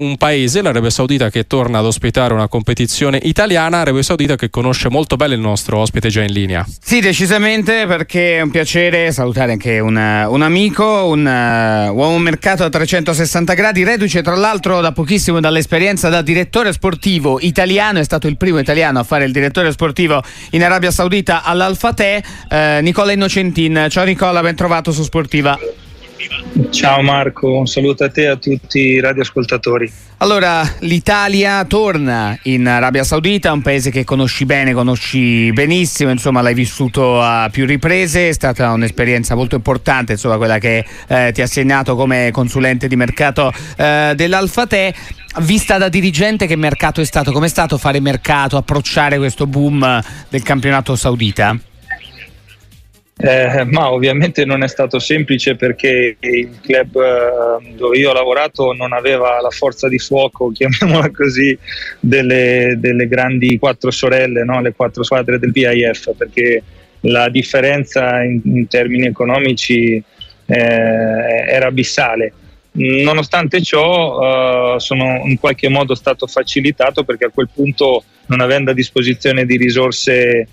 un paese, l'Arabia Saudita, che torna ad ospitare una competizione italiana, Arabia Saudita che conosce molto bene il nostro ospite già in linea. Sì, decisamente, perché è un piacere salutare anche un, un amico, un uh, uomo mercato a 360 gradi, reduce tra l'altro da pochissimo dall'esperienza da direttore sportivo italiano, è stato il primo italiano a fare il direttore sportivo in Arabia Saudita all'Alfateh, uh, Nicola Innocentin. Ciao Nicola, ben trovato su Sportiva. Ciao Marco, un saluto a te e a tutti i radioascoltatori. Allora, l'Italia torna in Arabia Saudita, un paese che conosci bene, conosci benissimo, insomma l'hai vissuto a più riprese, è stata un'esperienza molto importante, insomma quella che eh, ti ha assegnato come consulente di mercato eh, dell'Alfatè. Vista da dirigente che mercato è stato? Com'è stato fare mercato, approcciare questo boom del campionato saudita? Eh, ma ovviamente non è stato semplice perché il club eh, dove io ho lavorato non aveva la forza di fuoco, chiamiamola così, delle, delle grandi quattro sorelle, no? le quattro squadre del PIF, perché la differenza in, in termini economici eh, era abissale. Nonostante ciò uh, sono in qualche modo stato facilitato perché a quel punto non avendo a disposizione di risorse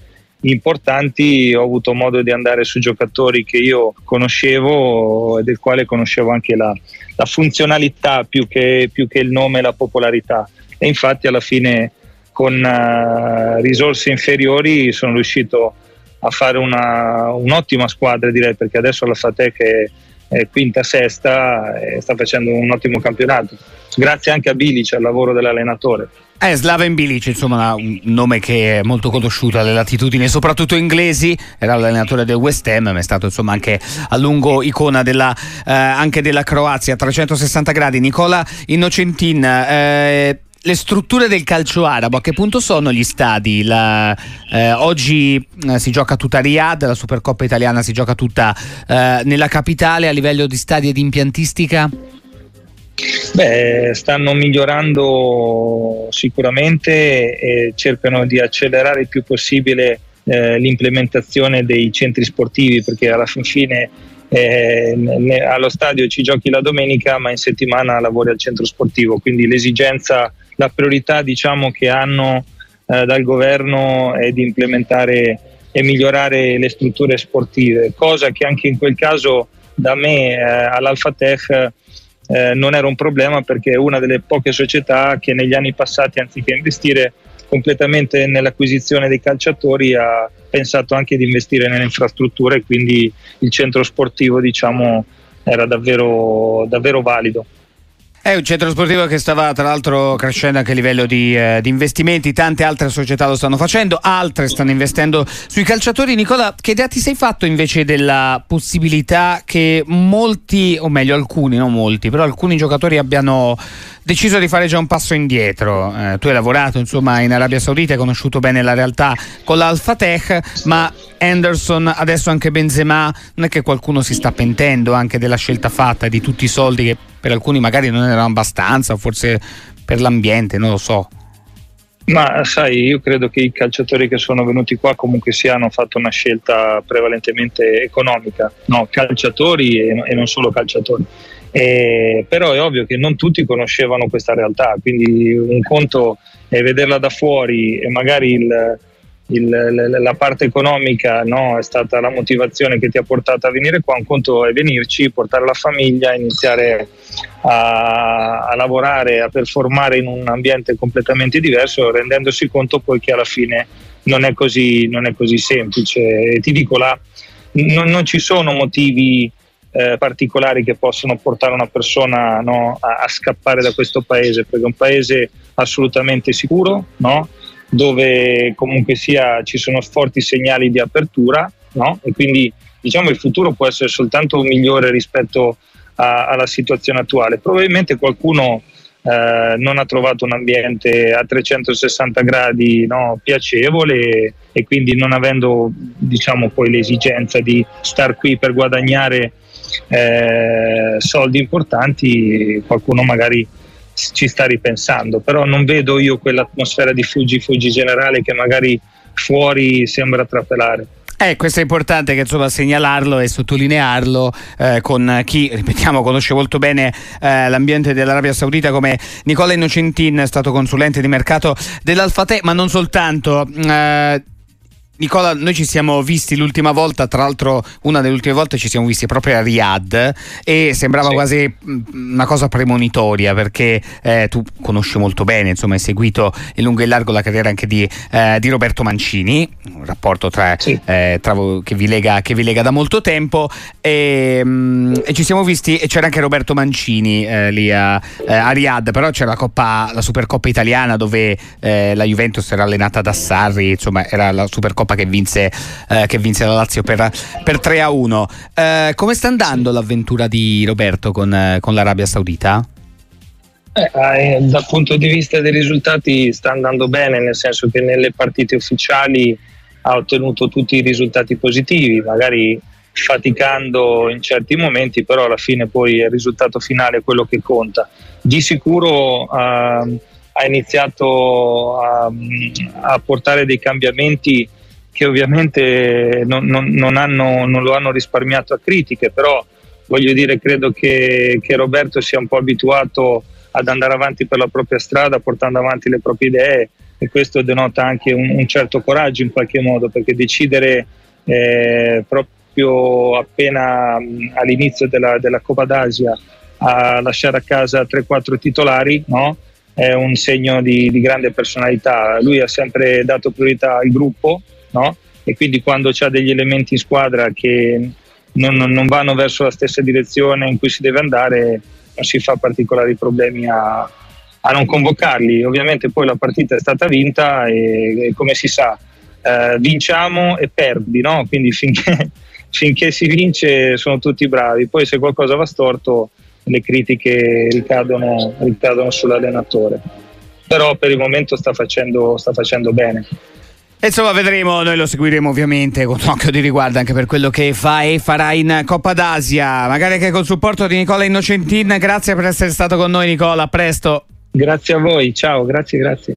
importanti ho avuto modo di andare su giocatori che io conoscevo e del quale conoscevo anche la, la funzionalità più che, più che, il nome e la popolarità. E infatti alla fine con uh, risorse inferiori sono riuscito a fare una, un'ottima squadra direi perché adesso la Fatec è, è quinta, sesta e sta facendo un ottimo campionato grazie anche a Bilic al lavoro dell'allenatore eh, Slaven Bilic, insomma, un nome che è molto conosciuto alle latitudini, soprattutto inglesi. Era l'allenatore del West Ham, ma è stato insomma anche a lungo icona della, eh, anche della Croazia. 360 gradi. Nicola Innocentin. Eh, le strutture del calcio arabo, a che punto sono gli stadi? La, eh, oggi eh, si gioca tutta Riyadh, la Supercoppa italiana si gioca tutta eh, nella capitale a livello di stadi e di impiantistica? Beh, stanno migliorando sicuramente e cercano di accelerare il più possibile eh, l'implementazione dei centri sportivi perché alla fin fine eh, ne, allo stadio ci giochi la domenica ma in settimana lavori al centro sportivo quindi l'esigenza, la priorità diciamo che hanno eh, dal governo è di implementare e migliorare le strutture sportive cosa che anche in quel caso da me eh, all'Alfa Tech eh, non era un problema perché è una delle poche società che negli anni passati, anziché investire completamente nell'acquisizione dei calciatori, ha pensato anche di investire nelle infrastrutture quindi il centro sportivo diciamo, era davvero, davvero valido. È un centro sportivo che stava tra l'altro crescendo anche a livello di, eh, di, investimenti, tante altre società lo stanno facendo, altre stanno investendo sui calciatori. Nicola, che idea ti sei fatto invece della possibilità che molti, o meglio alcuni, non molti, però alcuni giocatori abbiano deciso di fare già un passo indietro? Eh, tu hai lavorato insomma in Arabia Saudita, hai conosciuto bene la realtà con l'Alfa Tech, ma Anderson, adesso anche Benzema, non è che qualcuno si sta pentendo anche della scelta fatta, di tutti i soldi che per alcuni magari non erano abbastanza, forse per l'ambiente, non lo so. Ma sai, io credo che i calciatori che sono venuti qua comunque sia hanno fatto una scelta prevalentemente economica, no, calciatori e, e non solo calciatori. E, però è ovvio che non tutti conoscevano questa realtà, quindi un conto è vederla da fuori e magari il, il, la parte economica no, è stata la motivazione che ti ha portato a venire qua, un conto è venirci, portare la famiglia, iniziare a, a, lavorare, a performare in un ambiente completamente diverso, rendendosi conto poi che alla fine non è così, non è così semplice. E ti dico, là, non, non ci sono motivi eh, particolari che possono portare una persona no, a, a, scappare da questo paese, perché è un paese assolutamente sicuro, no? Dove comunque sia ci sono forti segnali di apertura no? e quindi diciamo il futuro può essere soltanto migliore rispetto a, alla situazione attuale. Probabilmente qualcuno eh, non ha trovato un ambiente a 360 gradi no, piacevole e quindi non avendo diciamo poi l'esigenza di star qui per guadagnare eh, soldi importanti, qualcuno magari ci sta ripensando, però non vedo io quell'atmosfera di fuggi fuggi generale che magari fuori sembra trapelare. Eh, questo è importante che insomma segnalarlo e sottolinearlo eh, con chi, ripetiamo, conosce molto bene eh, l'ambiente dell'Arabia Saudita come Nicola Innocentin, è stato consulente di mercato dell'Alfateh, ma non soltanto. Nicola, noi ci siamo visti l'ultima volta, tra l'altro una delle ultime volte ci siamo visti proprio a Riyadh e sembrava sì. quasi mm, una cosa premonitoria perché eh, tu conosci molto bene, insomma hai seguito in lungo e largo la carriera anche di, eh, di Roberto Mancini, un rapporto tra, sì. eh, tra, che, vi lega, che, vi lega, da molto tempo e, mm, e, ci siamo visti e c'era anche Roberto Mancini eh, lì a, eh, a, Riyadh, però c'era la, Coppa, la Supercoppa italiana dove eh, la Juventus era allenata da Sarri, insomma era la Supercoppa Coppa che vinse, eh, che vinse la Lazio per, per 3 a 1. Eh, come sta andando l'avventura di Roberto con, eh, con l'Arabia Saudita? Eh, eh, dal punto di vista dei risultati sta andando bene, nel senso che nelle partite ufficiali ha ottenuto tutti i risultati positivi, magari faticando in certi momenti, però alla fine poi il risultato finale è quello che conta. Di sicuro uh, ha iniziato a, a, portare dei cambiamenti che ovviamente non, non, non, hanno, non, lo hanno risparmiato a critiche, però voglio dire, credo che, che, Roberto sia un po' abituato ad andare avanti per la propria strada, portando avanti le proprie idee e questo denota anche un, un certo coraggio in qualche modo, perché decidere eh, proprio appena all'inizio della, della Coppa d'Asia a lasciare a casa 3-4 titolari, no? è un segno di, di, grande personalità. Lui ha sempre dato priorità al gruppo, no? e quindi quando c'ha degli elementi in squadra che non, non, vanno verso la stessa direzione in cui si deve andare, non si fa particolari problemi a, a non convocarli. Ovviamente poi la partita è stata vinta e, e come si sa, eh, vinciamo e perdi, no? quindi finché, finché si vince sono tutti bravi, poi se qualcosa va storto le critiche ricadono, ricadono sull'allenatore. Però per il momento sta facendo, sta facendo bene. Insomma, vedremo, noi lo seguiremo ovviamente con un occhio di riguardo anche per quello che fa e farà in Coppa d'Asia, magari anche col supporto di Nicola Innocentin. Grazie per essere stato con noi, Nicola. A presto. Grazie a voi, ciao, grazie, grazie.